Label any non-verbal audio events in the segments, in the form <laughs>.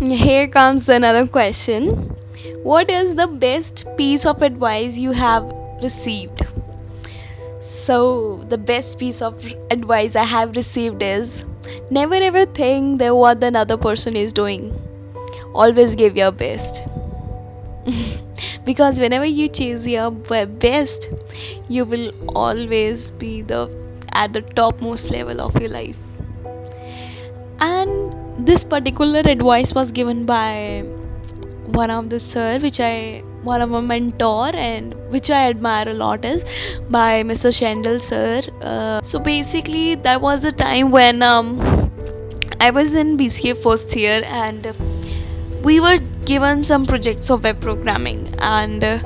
Here comes another question. What is the best piece of advice you have received? So, the best piece of advice I have received is never ever think that what another person is doing. Always give your best. <laughs> because whenever you chase your best, you will always be the at the topmost level of your life. And this particular advice was given by one of the sir which i one of my mentor and which i admire a lot is by mr shandel sir. Uh, so basically that was the time when um, i was in bca first year and we were given some projects of web programming and uh,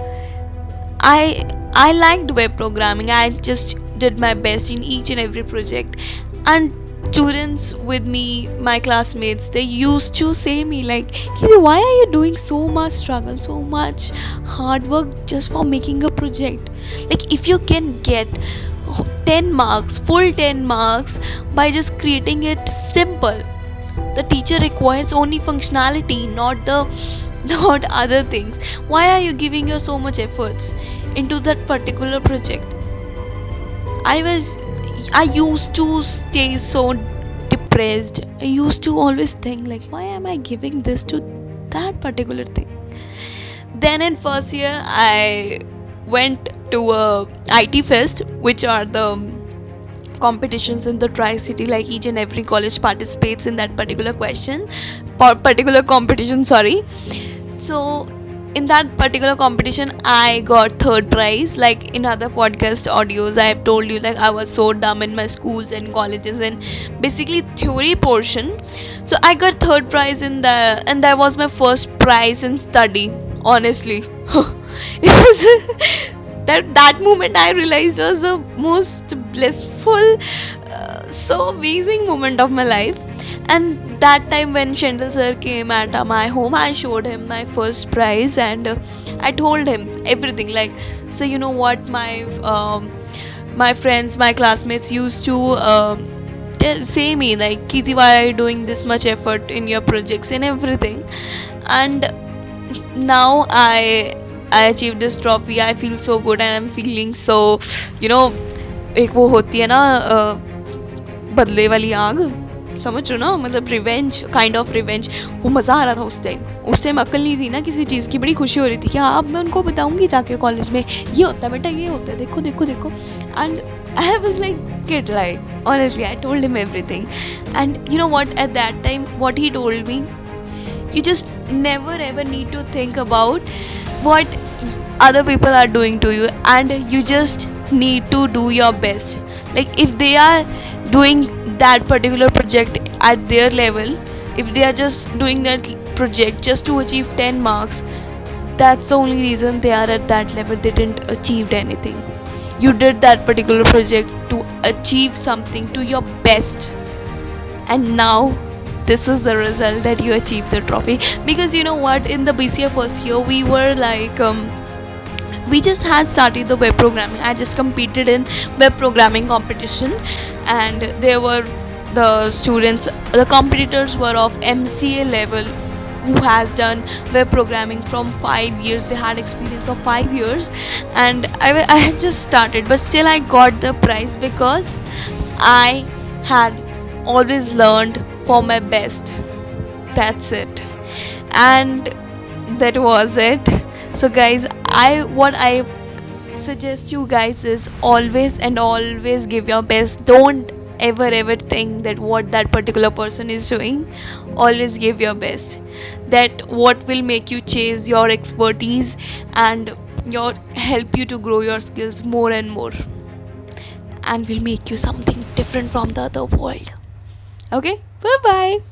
i i liked web programming. I just did my best in each and every project. And students with me, my classmates, they used to say me like, why are you doing so much struggle, so much hard work just for making a project? Like if you can get 10 marks, full 10 marks by just creating it simple. The teacher requires only functionality, not the <laughs> not other things. Why are you giving your so much efforts into that particular project? I was I used to stay so depressed. I used to always think like why am I giving this to that particular thing? Then in first year I went to a IT fest which are the competitions in the tri city like each and every college participates in that particular question particular competition sorry so in that particular competition i got third prize. Like in other podcast audios i have told you like i was so dumb in my schools and colleges and basically theory portion. So i got third prize in the and that was my first prize in study honestly. <laughs> It was <laughs> that that moment i realized was the most blissful uh, so amazing moment of my life and that time when Shandel sir came at uh, my home, I showed him my first prize and uh, I told him everything. Like, so you know what, my um, my friends, my classmates used to um, say me like, Kiti, why are you doing this much effort in your projects and everything? And now I I achieved this trophy. I feel so good and I'm feeling so, you know, एक वो होती है ना बदले वाली आग समझ रहे हो ना? मतलब रिवेंज काइंड ऑफ़ रिवेंज वो मज़ा आ रहा था उस टाइम उस टाइम अकल नहीं थी ना किसी चीज़ की, बड़ी खुशी हो रही थी कि अब मैं उनको बताऊँगी जाके कॉलेज में. ये होता है बेटा, ये होता है। देखो देखो देखो। And I was like kid like honestly I told him everything and you know what at that time what he told me you just never ever need to think about what other people are doing to you. And you just need to do your best. Like, if they are doing that particular project at their level. If they are just doing that project just to achieve 10 marks that's the only reason they are at that level. They didn't achieve anything. You did that particular project to achieve something to your best. And now this is the result that you achieved the trophy. Because you know what? In the bca first year we were like um, we just had started the web programming. I just competed in web programming competition and there were the students the competitors were of mca level who has done web programming from five years. They had experience of five years and I, I had just started but still i got the prize because i had always learned for my best. That's it. And that was it. So guys i what i suggest you guys is always and always give your best. Don't ever ever think that what that particular person is doing. Always give your best. That what will make you chase your expertise and your help you to grow your skills more and more. And will make you something different from the other world. Okay? Bye bye